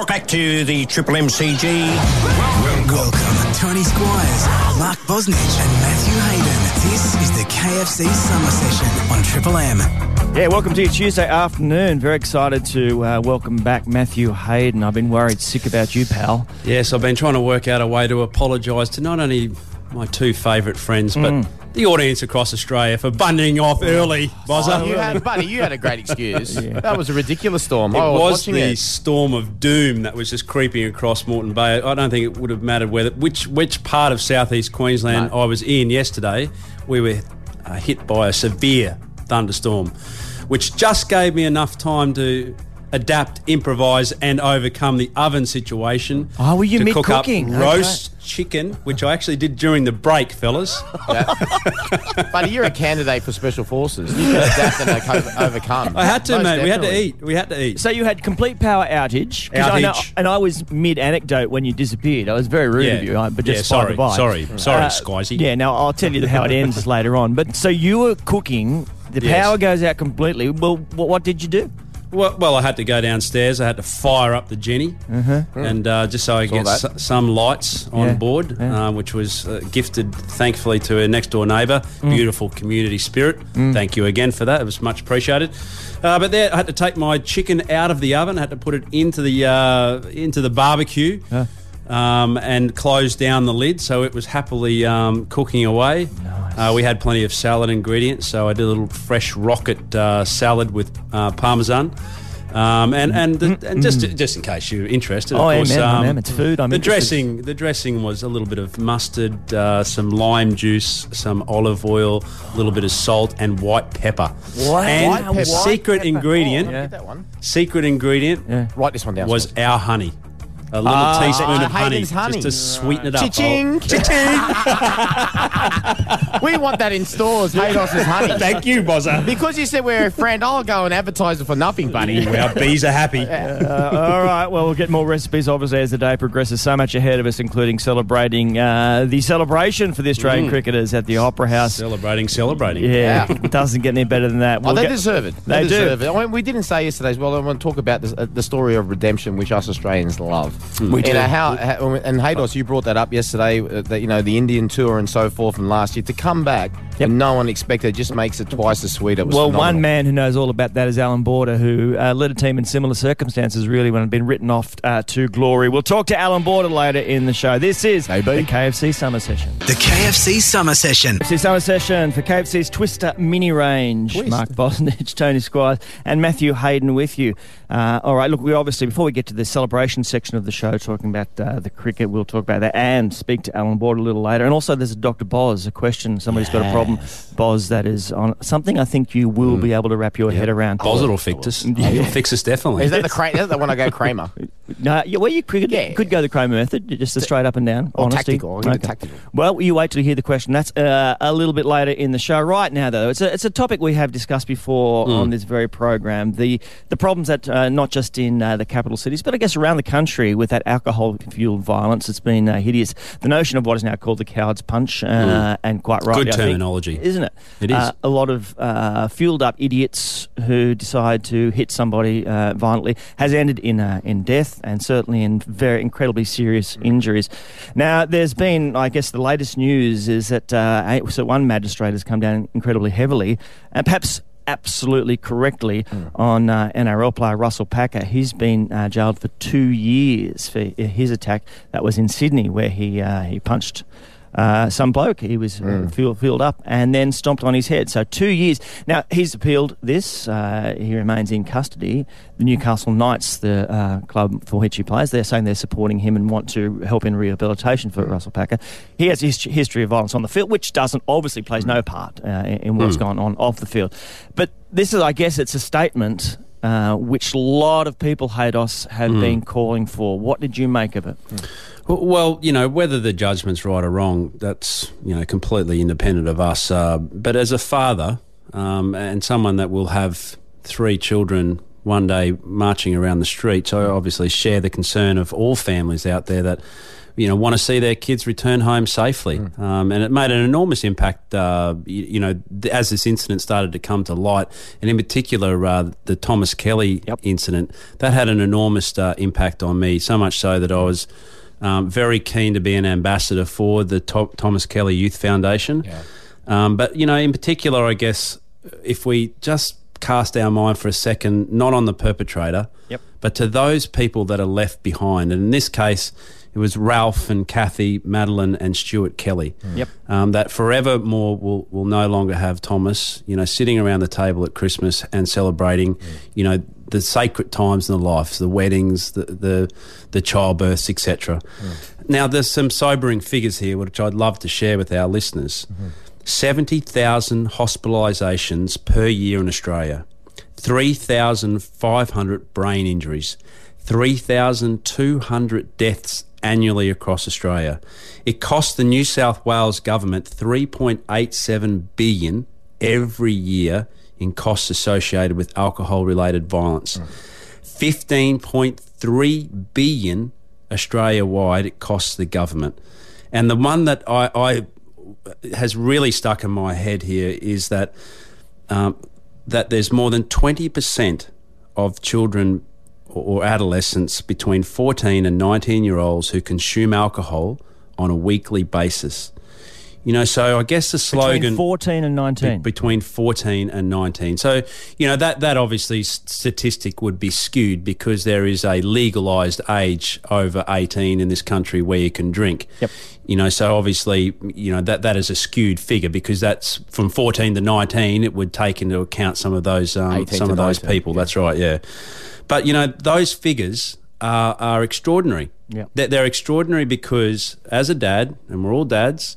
We're back to the Triple MCG. Welcome, Tony Squires, Mark Bosnich, and Matthew Hayden. This is the KFC Summer Session on Triple M. Yeah, welcome to your Tuesday afternoon. Very excited to uh, welcome back Matthew Hayden. I've been worried sick about you, pal. Yes, I've been trying to work out a way to apologise to not only my two favourite friends, but Mm. The audience across Australia for bunning off early, Bozza. Oh, you had, buddy, you had a great excuse. That was a ridiculous storm. It I was, was the it. storm of doom that was just creeping across Moreton Bay. I don't think it would have mattered whether which which part of southeast Queensland I was in yesterday. We were uh, hit by a severe thunderstorm, which just gave me enough time to adapt, improvise, and overcome the oven situation. Oh, were you to cook up mid-cooking? Okay. roast chicken, which I actually did during the break, fellas. buddy, you're a candidate for special forces. You can adapt and co- overcome. I had to, Most mate. We had to eat. We had to eat. So you had complete power outage. 'Cause I know, Outage. and I was mid anecdote when you disappeared. I was very rude Yeah. of you, but just Yeah, by sorry, the by. sorry, sorry, Uh, Squizzy. Yeah, now I'll tell you how it ends later on. But so you were cooking. The Yes. power goes out completely. Well, what, what did you do? Well, well, I had to go downstairs. I had to fire up the Jenny, and uh, just so I could get s- some lights on Yeah, board, yeah. uh, which was uh, gifted, thankfully, to a next door neighbour. Beautiful community spirit. Thank you again for that. It was much appreciated. Uh, but there, I had to take my chicken out of the oven. I had to put it into the uh, into the barbecue. Um, and closed down the lid, so it was happily um, cooking away. Uh, we had plenty of salad ingredients, so I did a little fresh rocket uh, salad with uh, parmesan. Um, and and, the, and just just in case you're interested, of Oh, yeah, course, man, um, man, it's food. I'm the interested. dressing the dressing was a little bit of mustard, uh, some lime juice, some olive oil, a little bit of salt, and white pepper. Wow. And White pepper. secret Pepper. ingredient, Oh, get that one. secret ingredient Yeah. Write this one down. was our honey. A little Ah, teaspoon of honey, honey. just to sweeten it up. Cha-ching. we want that in stores. Haydos's honey. Thank you, Bozza. Because you said we're a friend, I'll go and advertise it for nothing, buddy. Our bees are happy. Uh, all right. Well, we'll get more recipes, obviously, as the day progresses. So much ahead of us, including celebrating uh, the celebration for the Australian cricketers at the Opera House. Celebrating, celebrating. Yeah, Yeah. it doesn't get any better than that. Oh, We'll they get- deserve it. They They, do. deserve it. I mean, we didn't say yesterday as well. I want to talk about this, uh, the story of redemption, which us Australians love. We you do. know how, how and Haydos, you brought that up yesterday. Uh, that you know the Indian tour and so forth from last year to come back Yep. and no one expected it just makes it twice as sweet. It was Well, phenomenal. one man who knows all about that is Allan Border, who uh, led a team in similar circumstances, really, when it had been written off uh, to glory. We'll talk to Allan Border later in the show. This is Maybe. the KFC Summer Session. The KFC Summer Session. KFC Summer Session for KFC's Twister Mini Range. Mark Bosnich, Tony Squires, and Matthew Hayden with you. Uh, all right, look, we obviously, before we get to the celebration section of the show, talking about uh, the cricket, we'll talk about that and speak to Allan Border a little later. And also, there's a Dr. Boz, a question. Somebody's got a problem, Boz, that is on something I think you will be able to wrap your head around. Boz will fix us. He'll fix us definitely. Is that the cra- is that the one I go Kramer? No, yeah, well, you could, Yeah. could go the Kramer method, just the straight up and down. Or honesty. tactical. I'll give it tactical. Well, you wait till you hear the question. That's uh, a little bit later in the show. Right now, though, it's a, it's a topic we have discussed before Hmm. on this very program. The the problems that uh, not just in uh, the capital cities, but I guess around the country with that alcohol fueled violence. It's been uh, hideous. The notion of what is now called the coward's punch, uh, and quite right. Good terminology. isn't it? It is. Uh, a lot of uh, fueled up idiots who decide to hit somebody uh, violently has ended in uh, in death and certainly in very incredibly serious injuries. Now, there's been, I guess, the latest news is that uh, so one magistrate has come down incredibly heavily, and perhaps. Absolutely correctly on uh, NRL player Russell Packer. He's been uh, jailed for two years for his attack. That was in Sydney, where he uh, he punched uh, some bloke. He was filled, filled up and then stomped on his head. So two years. Now he's appealed this. Uh, he remains in custody. The Newcastle Knights, the uh, club for which he plays, they're saying they're supporting him and want to help in rehabilitation for Russell Packer. He has a his- history of violence on the field, which doesn't obviously plays no part uh, in, in what's gone on off the field. But this is, I guess, it's a statement. Uh, which a lot of people, Haydos, have been calling for. What did you make of it? Well- Well, you know, whether the judgment's right or wrong, that's, you know, completely independent of us. Uh, but as a father um, and someone that will have three children one day marching around the streets, I obviously share the concern of all families out there that, you know, want to see their kids return home safely. Um, and it made an enormous impact, uh, you, you know, th- as this incident started to come to light, and in particular, uh, the Thomas Kelly Yep. incident, that had an enormous uh, impact on me, so much so that I was. Um, very keen to be an ambassador for the Tho- Thomas Kelly Youth Foundation. Um, but, you know, in particular, I guess if we just cast our mind for a second, not on the perpetrator, Yep. but to those people that are left behind. And in this case, it was Ralph and Kathy, Madeline and Stuart Kelly. Hmm. Yep. Um, that forevermore will, will no longer have Thomas, you know, sitting around the table at Christmas and celebrating, hmm. you know, the sacred times in the life, the weddings, the the, the childbirths, etc. Hmm. Now, there's some sobering figures here, which I'd love to share with our listeners. 70,000 hospitalisations per year in Australia, 3,500 brain injuries, 3,200 deaths annually across Australia. It costs the New South Wales government 3.87 billion every year in costs associated with alcohol related violence. 15.3 billion Australia wide it costs the government. And the one that I, I has really stuck in my head here is that um, that there's more than 20% of children or adolescents between 14 and 19 year olds who consume alcohol on a weekly basis. You know, so I guess the slogan Between 14 and 19. be- between 14 and 19. So, you know, that, that obviously statistic would be skewed because there is a legalised age over 18 in this country where you can drink. Yep. You know, so obviously, you know, that, that is a skewed figure because that's from 14 to 19, it would take into account some of those, um, some to of those 19, people. That's right, yeah. But, you know, those figures are, are extraordinary. Yep. They're, they're extraordinary because as a dad, and we're all dads,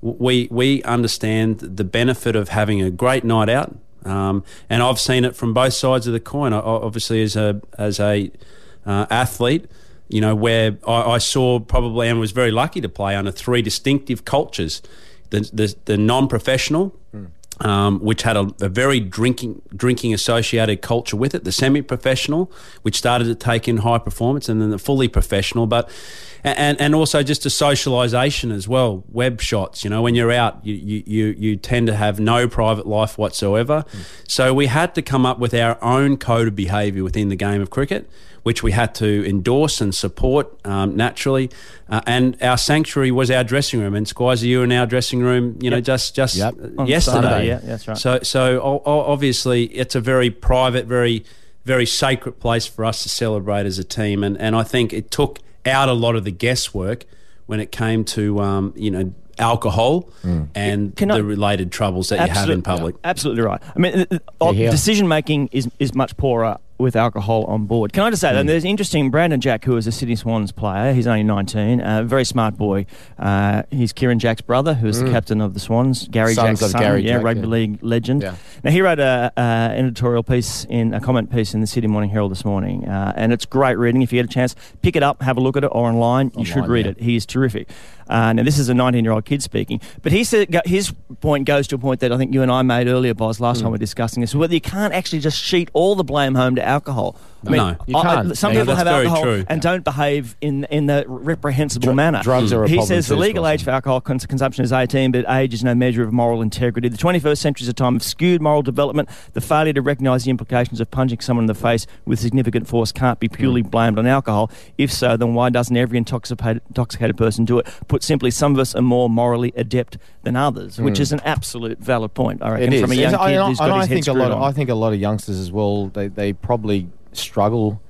we we understand the benefit of having a great night out, um, and I've seen it from both sides of the coin. I, obviously, as a as a uh, athlete, you know, where I, I saw probably and was very lucky to play under three distinctive cultures: the the, the non-professional. Um, which had a, a very drinking drinking associated culture with it. The semi-professional, which started to take in high performance, and then the fully professional. But and and also just a socialisation as well. Web shots, you know, when you're out, you you you, you tend to have no private life whatsoever. So we had to come up with our own code of behaviour within the game of cricket, which we had to endorse and support um, naturally. Uh, and our sanctuary was our dressing room. And Squires, you were in our dressing room, you know, just just Yep. uh, yesterday. Sunday, yeah, that's right. So so o- o- obviously it's a very private, very very sacred place for us to celebrate as a team. And and I think it took out a lot of the guesswork when it came to um, you know alcohol and Can the I- related troubles that you have in public. Absolutely right. I mean, uh, uh, Yeah. decision making is is much poorer with alcohol on board. Can I just say Mm. that there's interesting Brandon Jack, who is a Sydney Swans player. He's only 19, a very smart boy. Uh, he's Kieran Jack's brother, who is the captain of the Swans. Gary Mm. Sons Jack's of son, Gary yeah, Jack, rugby yeah. league legend. Yeah. Now he wrote a, a an editorial piece in a comment piece in the Sydney Morning Herald this morning, uh, and it's great reading. If you get a chance, pick it up, have a look at it, or online. You should read yeah. it. He is terrific. Uh, now, this is a 19 year old kid speaking, but he said his point goes to a point that I think you and I made earlier, Boz, last Hmm. time we were discussing this, whether you can't actually just sheet all the blame home to alcohol. I mean, No. You I- I- can't. some Yeah, people have alcohol true. and don't behave in in the reprehensible Dr- manner. drugs are a he says the legal Scott. age for alcohol cons- consumption is 18, but age is no measure of moral integrity. The 21st century is a time of skewed moral development. The failure to recognise the implications of punching someone in the face with significant force can't be purely Hmm. blamed on alcohol. If so, then why doesn't every intoxicated, intoxicated person do it? Put simply, some of us are more morally adept than others, which is an absolute valid point, I reckon, Hmm. It is. from a young It's- kid I, who's and got I his head think a lot. Of, on. I think a lot of youngsters as well. They they probably struggle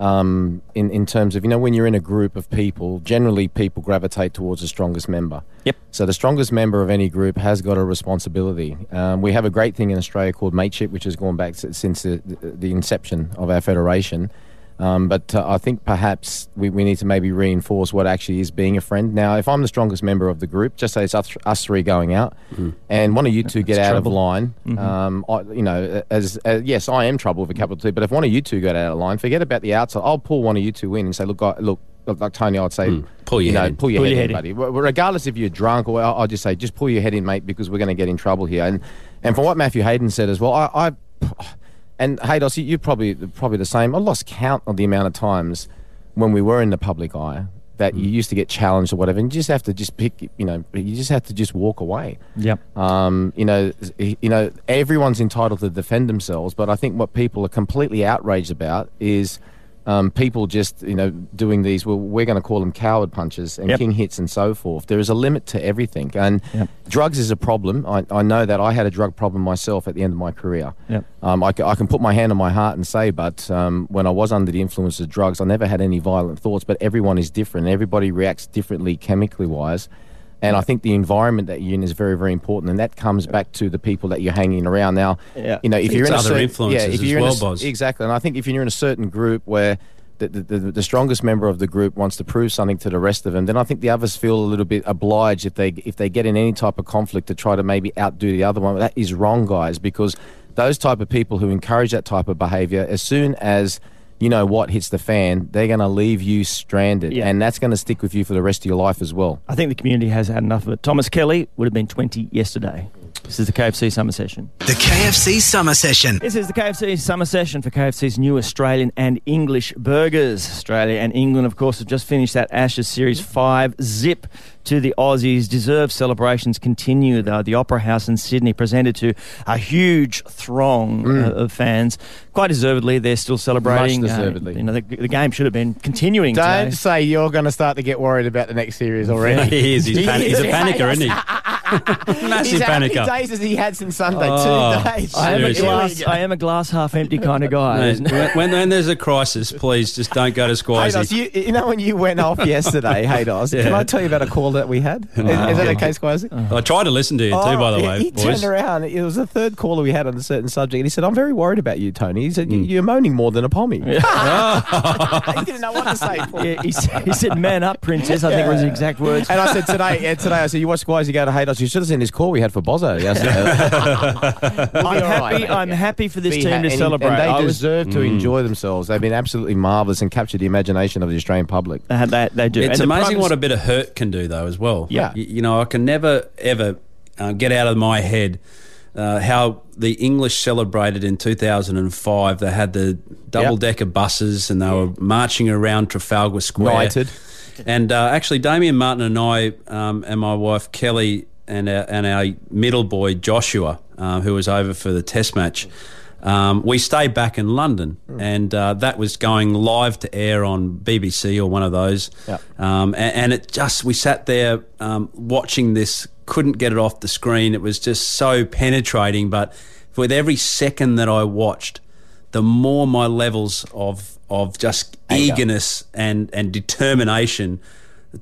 um, in in terms of you know when you're in a group of people. Generally, people gravitate towards the strongest member. Yep. So the strongest member of any group has got a responsibility. Um, we have a great thing in Australia called mateship, which has gone back since the, the inception of our federation. Um, but uh, I think perhaps we, we need to maybe reinforce what actually is being a friend. Now, if I'm the strongest member of the group, just say it's us, us three going out, and one of you two get out trouble. of line, um, I, you know, as, as yes, I am trouble with a capital T. But if one of you two get out of line, forget about the outside. I'll pull one of you two in and say, look, I, look, look, like Tony, I'd say, Pull your you know, head in. pull your Pull head your in, buddy. Regardless if you're drunk or I'll, I'll just say, just pull your head in, mate, because we're going to get in trouble here. And and from what Matthew Hayden said as well, I. I and Haydos, you- you're probably probably the same. I lost count of the amount of times when we were in the public eye that you used to get challenged or whatever, and you just have to just pick, you know, you just have to just walk away. Yep. Um, you know, you know, everyone's entitled to defend themselves, but I think what people are completely outraged about is um, people just, you know, doing these. Well, we're going to call them coward punches and Yep. king hits and so forth. There is a limit to everything, and Yep. drugs is a problem. I, I know that I had a drug problem myself at the end of my career. Yep. Um, I, I can put my hand on my heart and say, but um, when I was under the influence of drugs, I never had any violent thoughts. But everyone is different. Everybody reacts differently chemically wise. And I think the environment that you're in is very, very important, and that comes back to the people that you're hanging around. Now, Yeah. you know, if you're It's in a certain, yeah, if you're well, in a, Boz. exactly, and I think if you're in a certain group where the, the, the, the strongest member of the group wants to prove something to the rest of them, then I think the others feel a little bit obliged if they if they get in any type of conflict to try to maybe outdo the other one. That is wrong, guys, because those type of people who encourage that type of behaviour, as soon as you know what hits the fan, they're going to leave you stranded, Yeah. and that's going to stick with you for the rest of your life as well. I think the community has had enough of it. Thomas Kelly would have been 20 yesterday. This is the KFC summer session. The KFC Summer Session. This is the KFC summer session for KFC's new Australian and English burgers. Australia and England, of course, have just finished that Ashes Series 5 zip to the Aussies. Deserved celebrations continue, though. The Opera House in Sydney presented to a huge throng uh, of fans. Quite deservedly, they're still celebrating. Much Uh, deservedly. you know, the, the game should have been continuing. Don't say you're going to start to get worried about the next series already. he is. He's, pan- he's a panicker, isn't he? Massive He's how many days has he had since Sunday? Oh, Two days. I am, a glass, I am a glass half empty kind of guy. Mate, when, when, when there's a crisis, please just don't go to Haydos, Squizzy. you, you know when you went off yesterday, Haydos, Yeah. can I tell you about a call that we had? Is, is that okay, Squizzy? I tried to listen to you too, oh, by the way, he boys. turned around. It was the third caller we had on a certain subject, and he said, "I'm very worried about you, Tony." He said, "You- hmm. "You're moaning more than a pommy." he didn't know what to say. Paul. Yeah, he, said- he said, "Man up, princess." I think was his exact words. And I said today, yeah, today I said, "You watch Squires, you go to Haydos. You should have seen this call we had for Bozo yesterday." I'm happy. mate. I'm happy for this Be team ha- to and- celebrate. And they I was- deserve to enjoy themselves. They've been absolutely marvellous and captured the imagination of the Australian public. Uh, they, they do. It's And amazing what a bit of hurt can do, though, as well. Yeah. Y- You, know, I can never, ever uh, get out of my head uh, how the English celebrated in 2005. They had the double decker buses and they were marching around Trafalgar Square. Knighted. And uh, actually, Damien Martyn and I, um, and my wife Kelly, and our, and our middle boy Joshua, uh, who was over for the test match, um, we stayed back in London, and uh, that was going live to air on BBC or one of those. Yep. Um, and, and it just we sat there um, watching this, couldn't get it off the screen. It was just so penetrating, but with every second that I watched, the more my levels of of just eagerness and and determination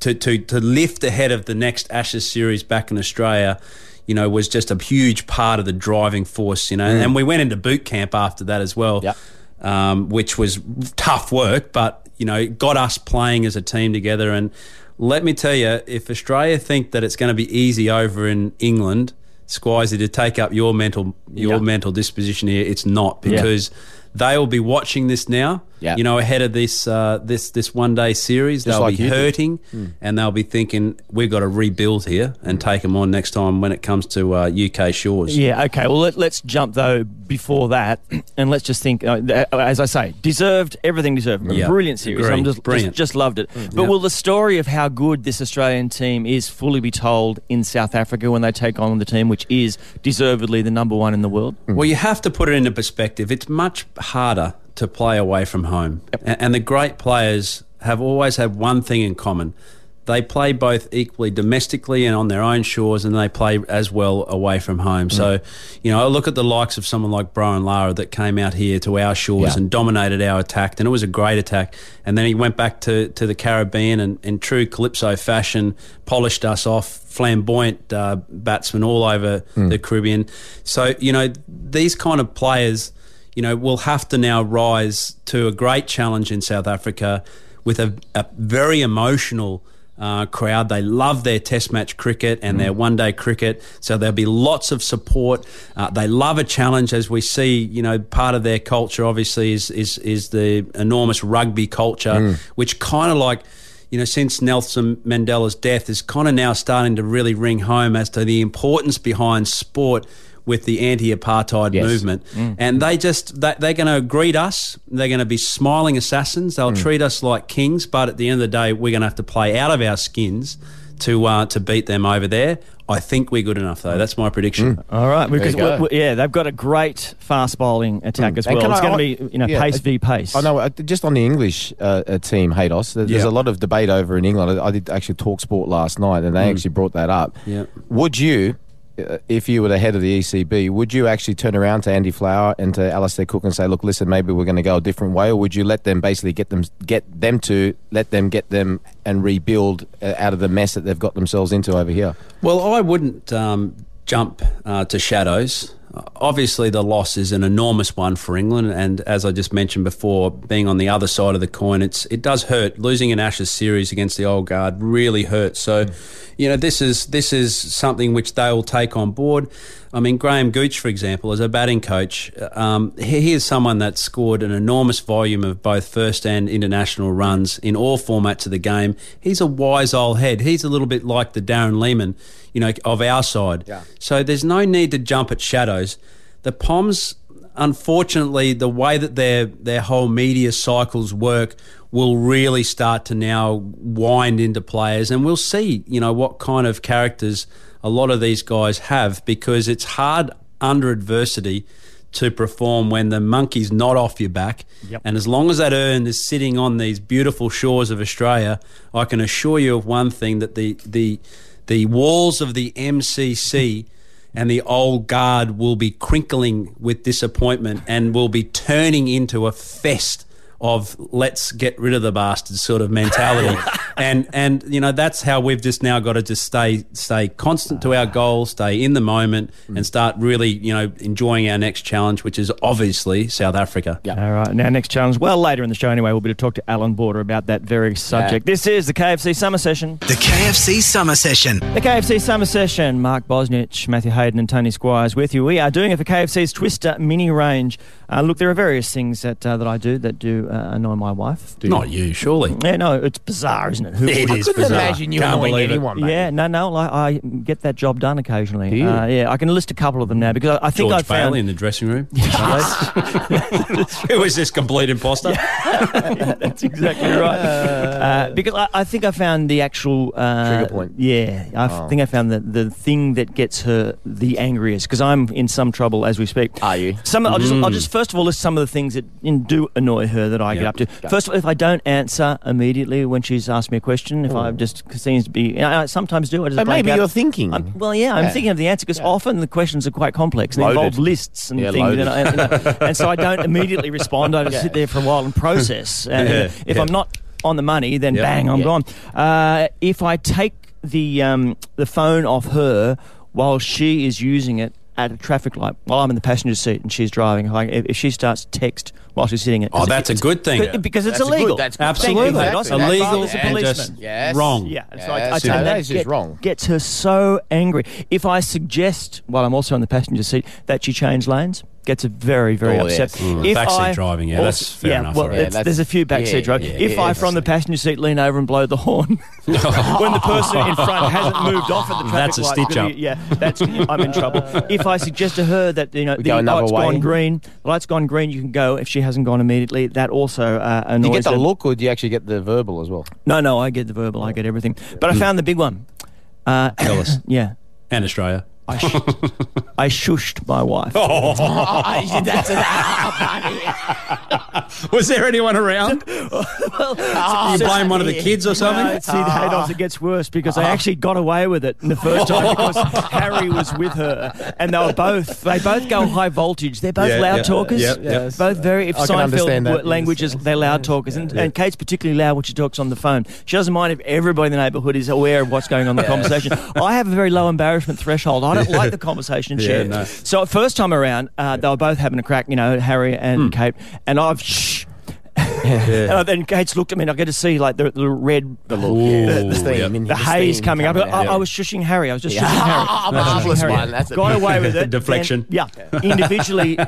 to, to to lift ahead of the next Ashes series back in Australia, you know, was just a huge part of the driving force. You know, and we went into boot camp after that as well, Yep. um, which was tough work, but you know, it got us playing as a team together. And let me tell you, if Australia think that it's going to be easy over in England. Squizzy, to take up your mental your Yeah. mental disposition here, it's not because they will be watching this now. Yeah. You know, ahead of this uh, this this one day series, Just they'll like be you did. hurting and they'll be thinking we've got to rebuild here and take them on next time when it comes to uh, UK shores. Yeah, okay. Well, let, let's jump though before that, and let's just think. Uh, as I say, deserved everything deserved. Yeah, Brilliant series. agree. I'm just, Brilliant. just just loved it. But Yeah. will the story of how good this Australian team is fully be told in South Africa when they take on the team which is deservedly the number one in the world? Well, you have to put it into perspective. It's much harder to play away from home. A- And the great players have always had one thing in common. They play both equally domestically and on their own shores, and they play as well away from home. So, you know, I look at the likes of someone like Brian Lara that came out here to our shores Yeah. and dominated our attack, and it was a great attack. And then he went back to, to the Caribbean and in true Calypso fashion, polished us off, flamboyant uh, batsmen all over the Caribbean. So, you know, these kind of players, you know, will have to now rise to a great challenge in South Africa with a, a very emotional uh, crowd. They love their Test match cricket and their one day cricket, so there'll be lots of support. Uh, they love a challenge, as we see. You know, part of their culture obviously is is is the enormous rugby culture, which kind of like. You know, since Nelson Mandela's death is kind of now starting to really ring home as to the importance behind sport with the anti-apartheid Yes. movement, and they just they, they're going to greet us. They're going to be smiling assassins. They'll treat us like kings, but at the end of the day, we're going to have to play out of our skins to uh, to beat them over there. I think we're good enough, though. That's my prediction. All right, because you go. we- we- yeah, they've got a great fast bowling attack as well. It's I- going to be you know yeah, pace v pace. I know. uh, Just on the English uh, uh, team, Haydos, there's Yeah. a lot of debate over in England. I I did actually talk sport last night, and they actually brought that up. Yeah. Would you, if you were the head of the ECB, would you actually turn around to Andy Flower and to Alastair Cook and say, "Look, listen, maybe we're going to go a different way," or would you let them basically get them get them to let them get them and rebuild uh, out of the mess that they've got themselves into over here? Well, I wouldn't um, jump uh, to shadows. Obviously, the loss is an enormous one for England, and as I just mentioned before, being on the other side of the coin, it's it does hurt. Losing an Ashes series against the old guard really hurts. So, you know, this is this is something which they will take on board. I mean, Graham Gooch, for example, as a batting coach, um, he, he is someone that scored an enormous volume of both first and international runs in all formats of the game. He's a wise old head. He's a little bit like the Darren Lehmann, you know, of our side. Yeah. So there's no need to jump at shadows. The Poms, unfortunately, the way that their their whole media cycles work will really start to now wind into players, and we'll see, you know, what kind of characters a lot of these guys have because it's hard under adversity to perform when the monkey's not off your back. Yep. And as long as that urn is sitting on these beautiful shores of Australia, I can assure you of one thing that the the the walls of the MCC and the old guard will be crinkling with disappointment and will be turning into a fest of let's get rid of the bastard sort of mentality. and and you know that's how we've just now got to just stay stay constant to our goals, stay in the moment and start really, you know, enjoying our next challenge which is obviously South Africa. Yeah. All right, now next challenge. Well, later in the show anyway, we'll be to talk to Allan Border about that very subject. This is the KFC Summer Session. The KFC Summer Session. The KFC Summer Session. Mark Bosnich, Matthew Hayden, and Tony Squires with you. We are doing it for KFC's Twister Mini Range. Uh, look, there are various things that uh, that I do that do uh, annoy my wife. Not you, surely. Yeah, no, it's bizarre, isn't it? Who It would- is couldn't bizarre. imagine you Can't annoying believe it. anyone, mate. Yeah, no, no, I, I get that job done occasionally. Do you? Uh, yeah, I can list a couple of them now because I, I think George I found. Bailey in the dressing room. Who is this complete imposter? That's exactly right. Uh, because I, I think I found the actual uh, Trigger point. Yeah, I f- Oh. think I found the the thing that gets her the angriest because I'm in some trouble as we speak. Are you? Some I'll just I'll just first of all list some of the things that in, do annoy her that I get up to. First of all, if I don't answer immediately when she's asked me a question, if I just seems to be, I I sometimes do. I just But maybe out. you're thinking. I'm, well, yeah, I'm Yeah. thinking of the answer because often the questions are quite complex and Loaded. involve lists and Yeah, things, and, I- and, I- and so I don't immediately respond. I just sit there for a while and process. And Yeah, if yeah. I'm not on the money, then Yeah. bang, I'm Yeah. gone. Uh, if I take the um, the phone off her while she is using it at a traffic light, while I'm in the passenger seat and she's driving, if, if she starts to text while she's sitting it, Oh, that's a good thing. Because- because it's That's a good- illegal. that's good. Absolutely. Thank Exactly. Ross. That's Illegal father's a and just policeman. Yes. wrong. Yeah, so Yeah, I, I that's tell you, that That is just get- wrong. gets her so angry. If I suggest, while I'm also in the passenger seat, that she change lanes, gets very, very Oh, upset. yes. Mm, If backseat I- driving, yeah, that's fair yeah, enough, Well, all right. it's- Yeah, there's a few backseat yeah, driving. yeah, if yeah, I, from the passenger seat, lean over and blow the horn when the person in front hasn't moved off at the traffic That's a light, stitch up. Yeah, that's I'm in trouble. If I suggest to her that you know the go another light's way. gone green, the light's gone green, you can go. If she hasn't gone immediately, that also uh, annoys Do you get the look or do you actually get the verbal as well? No, no, I get the verbal, I get everything. But I found the big one. Uh, Tell us. yeah. And Australia. I, sh- I shushed my wife. Oh, was there anyone around? Well, you blame one of the kids or something? No, see, the Haydos, it gets worse because I ah. actually got away with it in the first time because Harry was with her, and they were both they both go high voltage. They're both Yeah, loud yeah, talkers. yeah, yeah. Both very. If I can understand Seinfeld that. languages, they're loud talkers, and, and Kate's particularly loud when she talks on the phone. She doesn't mind if everybody in the neighbourhood is aware of what's going on in the conversation. I have a very low embarrassment threshold. I don't like the conversation Yeah, shared. no. So first time around, uh, they were both having a crack. You know, Harry and Hmm. Kate, and I've shh. And then Kate's looked at me, and I get to see like the, the red, the, Ooh, the, the steam. yeah. the the haze steam coming up. coming I, out. I was shushing Harry. I was just Yeah. shushing Harry. I'm I was a shushing Harry. one. That's a- Got away with it. Deflection. And, yeah. Individually,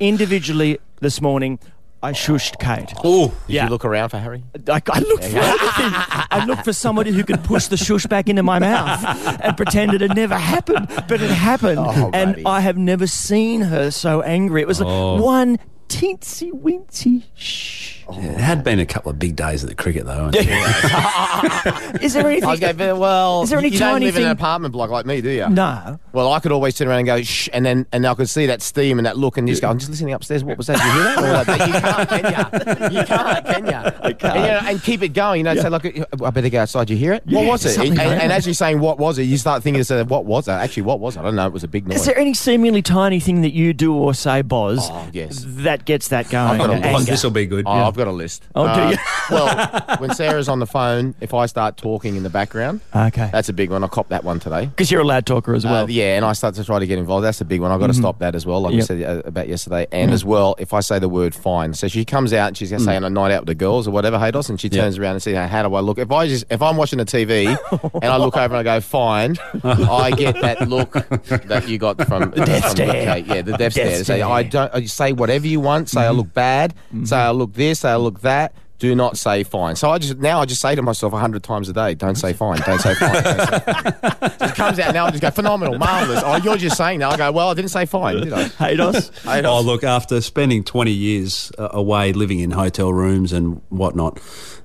individually this morning, I shushed Kate. Oh, Did Yeah. you look around for Harry? I, I looked for everything. I looked for somebody who could push the shush back into my mouth and pretend it had never happened, but it happened. Oh, and buddy. I have never seen her so angry. It was Oh. like one teensy weensy shh. Oh. it had been a couple of big days at the cricket though. Is there anything? Okay, but, well, Is there any you don't tiny live in thing- an apartment block like me, do you? no. Well, I could always turn around and go shh, and then and I could see that steam and that look, and just go. I'm just listening upstairs. What was that? Did you hear that? Or that? You can't, can you? You can't, can you? I can't. And, you know, and keep it going. You know, say look, I better go outside. You hear it? What was it? something And, like and that. as you're saying, what was it? You start thinking, so what was it? Actually, what was it? I don't know. It was a big noise. Is there any seemingly tiny thing that you do or say, Boz, Oh, yes. that gets that going? got a list. this will be good. Oh, I've got a list. Oh, do you? well, when Sarah's on the phone, if I start talking in the background, Okay. that's a big one. I cop that one today. Because you're a loud talker as well. Uh, yeah, and I start to try to get involved. That's a big one. I've got to stop that as well, like Yep. we said uh, about yesterday. And as well, if I say the word fine, so she comes out and she's going to say on a night out with the girls or whatever, Haydos, and she turns around and says, "How do I look?" If I just if I'm watching the TV and I look over and I go fine, I get that look that you got from the death from stare. Kate. Yeah, the death, Death stare. Say stare. I don't I say whatever you want. Say I look bad. Say I look this. Say I look that. Do not say fine. So I just now I just say to myself a hundred times a day, don't say fine, don't say fine. Don't say fine. Just comes out now. I just go phenomenal, marvelous. Oh, you're just saying now. I go, well, I didn't say fine, did I? Haydos? Oh, look, after spending 20 years uh, away living in hotel rooms and whatnot,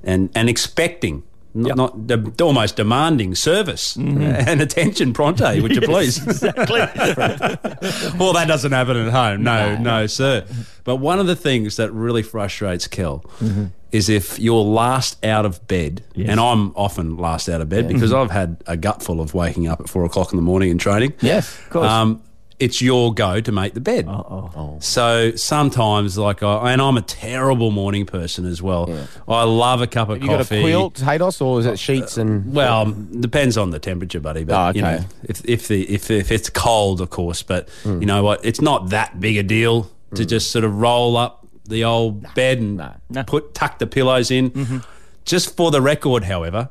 and, and expecting, not, not de- almost demanding service mm-hmm. and attention pronto, would you please? exactly. well, that doesn't happen at home. No, no, sir. But one of the things that really frustrates Kel mm-hmm. is if you're last out of bed, and I'm often last out of bed because mm-hmm. I've had a gutful of waking up at four o'clock in the morning and training. Yes, of course. Um, it's your go to make the bed. Oh, So sometimes, like, I, and I'm a terrible morning person as well. I love a cup of you got coffee. a quilt, Haydos, or is it sheets and? Well, depends on the temperature, buddy. But Oh, you know, if if the if if it's cold, of course. But hmm. you know what? It's not that big a deal to hmm. just sort of roll up the old bed and No. put tuck the pillows in. Mm-hmm. Just for the record, however,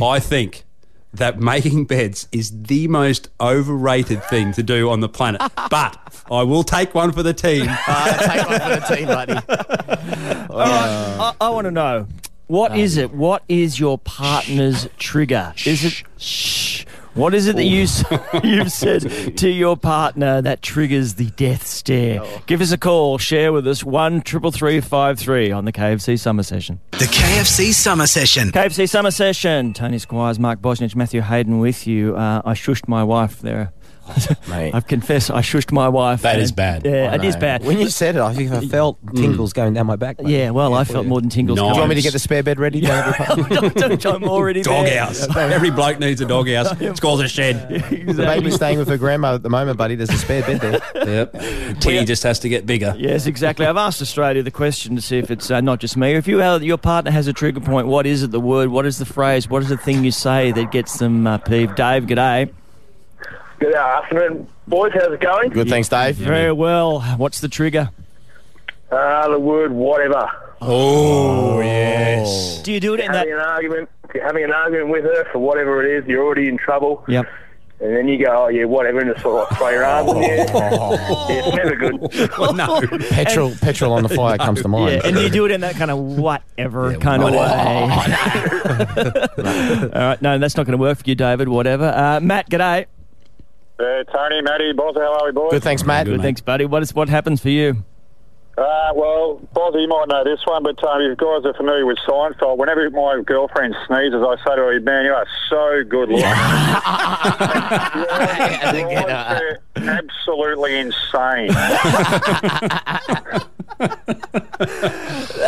I think that making beds is the most overrated thing to do on the planet. But I will take one for the team. Uh, take one for the team, buddy. I, I want to know what is it? What is your partner's trigger? Is it shh? What is it that you, you've said to your partner that triggers the death stare? Give us a call. Share with us one triple three five three on the KFC Summer Session. The KFC Summer Session. KFC Summer Session. Tony Squires, Mark Bosnich, Matthew Hayden with you. Uh, I shushed my wife there. Mate. I've confessed I shushed my wife. That is bad. Yeah, I it is know. bad. When you said it, I think I felt tingles going down my back. mate. yeah, well, I felt more than tingles. Nice. Do you want me to get the spare bed ready? I'm already Dog there. house. Every bloke needs a dog house. It's called a shed. The baby's staying with her grandma at the moment, buddy. There's a spare bed there. Yep. Titty just has to get bigger. Yes, exactly. I've asked Australia the question to see if it's uh, not just me. If you uh, your partner has a trigger point, what is it? The word? What is the phrase? What is the thing you say that gets them uh, peeved? Dave, g'day. Good afternoon, boys. How's it going? Good, thanks, Dave. Very well. What's the trigger? Uh, the word whatever. Oh, yes. Do you do it in that? Having an argument, if you're having an argument with her for whatever it is, you're already in trouble. Yep. And then you go, oh yeah, whatever, and just sort of like throw your arms in the air. Yeah, it's never good. no. Petrol, petrol on the fire comes to mind. Yeah, and you do it in that kind of whatever kind of way. All right, no, that's not going to work for you, David. Whatever. Uh, Matt, g'day. Uh, Tony, Matty, Boz, how are we, boys? Good, thanks, Matt. Good, thanks, buddy. What is what happens for you? Uh, well, Boz, you might know this one, but um, you guys are familiar with Seinfeld. Whenever my girlfriend sneezes, I say to her, man, you are so good looking. You guys absolutely insane.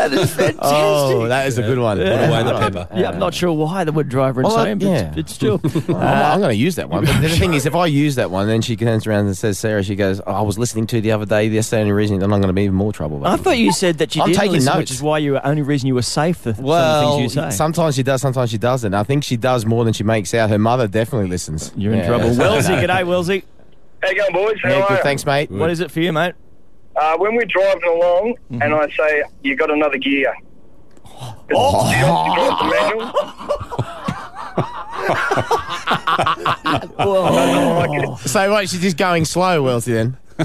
That is oh, fantastic. Oh, that is a good one. Put away the pepper. yeah, I'm not sure why the would drive her Well, insane, but yeah. it's, it's still. I'm, I'm uh, going to use that one. But the thing is, if I use that one, then she turns around and says, Sarah, she goes, oh, I was listening to the other day. That's the only reason, then I'm going to be even more trouble. I thought you said that you I'm didn't taking listen, which is why you were the only reason you were safe for some of the well, things you say. sometimes she does, sometimes she doesn't. I think she does more than she makes out. Her mother definitely listens. You're in Yeah. trouble. Wellesley, g'day, Wellesley. How you going, boys? How Yeah, are good. you? Thanks, mate. What is it for you, mate? Uh, when we're driving along Mm-hmm. and I say, you got another gear. Oh. Do you want to drive the manual? Oh. So what? She's just going slow, Wellesley. Then Uh,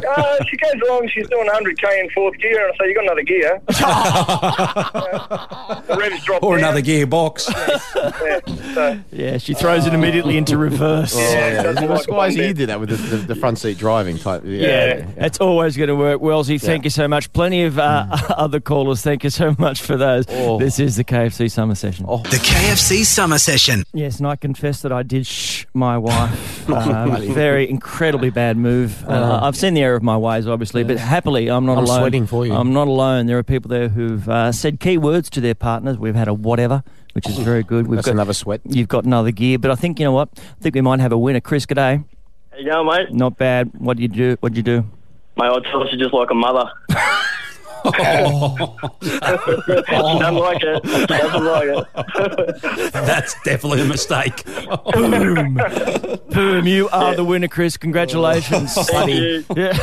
she goes along, she's doing 100k in fourth gear, and I say, you got another gear. uh, the revs drop Or down. another gearbox. Yeah, so, Yeah, she throws it immediately into reverse. yeah, doesn't like Why one you did that with the, the, the front seat driving type? Yeah, it's always going to work. Wellesley, thank you so much. Plenty of uh, other callers. Thank you so much for those. Oh. This is the KFC Summer Session. The KFC Summer Session. Yes, and I confess that I did shh my wife. uh, very incredibly bad move. Uh, I've seen the error of my ways, obviously, but happily, I'm not I'm alone. sweating for you. I'm not alone. There are people there who've uh, said key words to their partners. We've had a whatever, which is very good. We've That's got another sweat. You've got another gear, but I think you know what? I think we might have a winner. Chris, g'day. How you going, mate? Not bad. What do you do? What do you do? My I tell her she's just like a mother. she doesn't like it. She doesn't like it. That's definitely a mistake. Boom. Boom. You are the winner, Chris. Congratulations. Thank you. Yeah.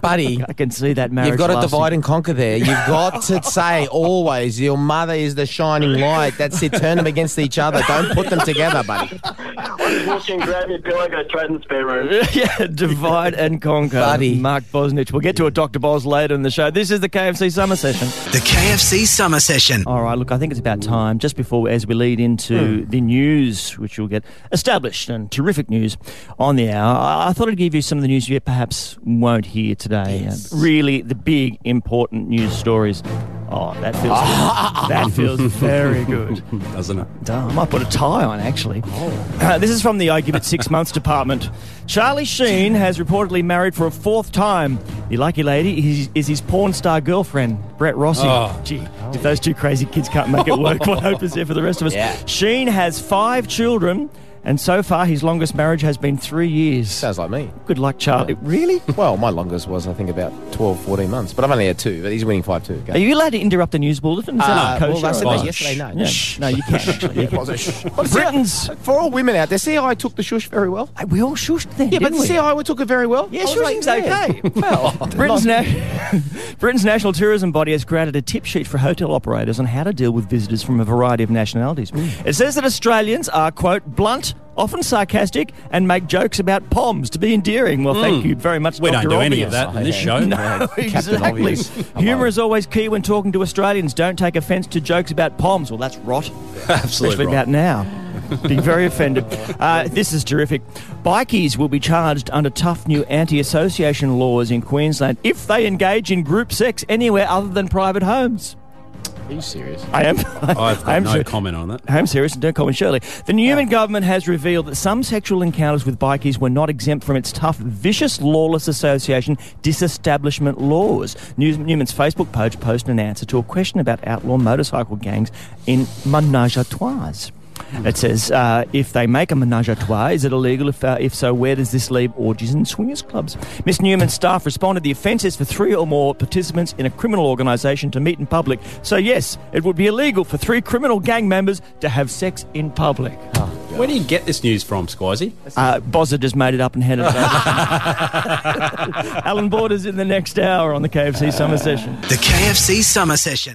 Buddy, I can see that marriage. You've got to lasting. divide and conquer there. You've got to say always your mother is the shining light. That's it. Turn them against each other. Don't put them together, buddy. I just walk in, grab your pillow, go straight in the spare room. yeah, divide and conquer. Buddy. Mark Bosnich. We'll get to a Dr. Boz later in the show. This is the KFC Summer Session. The KFC Summer Session. All right, look, I think it's about time, just before, as we lead into the news, which you'll get established and terrific news on the hour, I, I thought I'd give you some of the news you perhaps won't hear today. Uh, really, the big, important news stories. Oh, that feels that feels very good. Doesn't it? Duh, I might put a tie on, actually. Uh, this is from the I Give It Six Months department. Charlie Sheen has reportedly married for a fourth time. The lucky lady is, is his porn star girlfriend, Brett Rossi. Oh. Gee, if those two crazy kids can't make it work, what hope is there for the rest of us? Yeah. Sheen has five children, and so far his longest marriage has been three years. Sounds like me. Good luck, Charlie. Really? Well, my longest was, I think, about 12, 14 months. But I've only had two, but he's winning 5 2. Are you allowed to interrupt the news bulletin? Is that Uh, kosher? well, I said that yesterday, no. Yeah. Shh. No, you can't actually. You can't. Britain's. For all women out there, see how I took the shush very well? We all shushed then. Yeah, but we? see how I took it very well? Yeah, shushing's like, okay. Well, Britain's, na- Britain's national tourism body has created a tip sheet for hotel operators on how to deal with visitors from a variety of nationalities. Mm. It says that Australians are, quote, blunt, often sarcastic, and make jokes about POMs to be endearing. Well, thank you very much, Mm. We don't Dr. do any of that in this show. No, exactly. Humour is always key when talking to Australians. Don't take offence to jokes about POMs. Well, that's rot Absolutely especially right. about now. Being very offended. Uh, this is terrific. Bikies will be charged under tough new anti association laws in Queensland if they engage in group sex anywhere other than private homes. Are you serious? I am. I've I got am no ser- comment on that. I'm serious and don't me Shirley. The Newman government has revealed that some sexual encounters with bikies were not exempt from its tough, vicious, lawless association disestablishment laws. News, Newman's Facebook page posted an answer to a question about outlaw motorcycle gangs in menage a trois. It says, uh, if they make a menage a trois, is it illegal? If, uh, if so, where does this leave orgies and swingers clubs? Miss Newman's staff responded the offence is for three or more participants in a criminal organisation to meet in public. So, yes, it would be illegal for three criminal gang members to have sex in public. Where do you get this news from, Squizzy? Uh, Bozza just made it up and handed it over. Alan Borders in the next hour on the KFC Summer Session. The KFC Summer Session.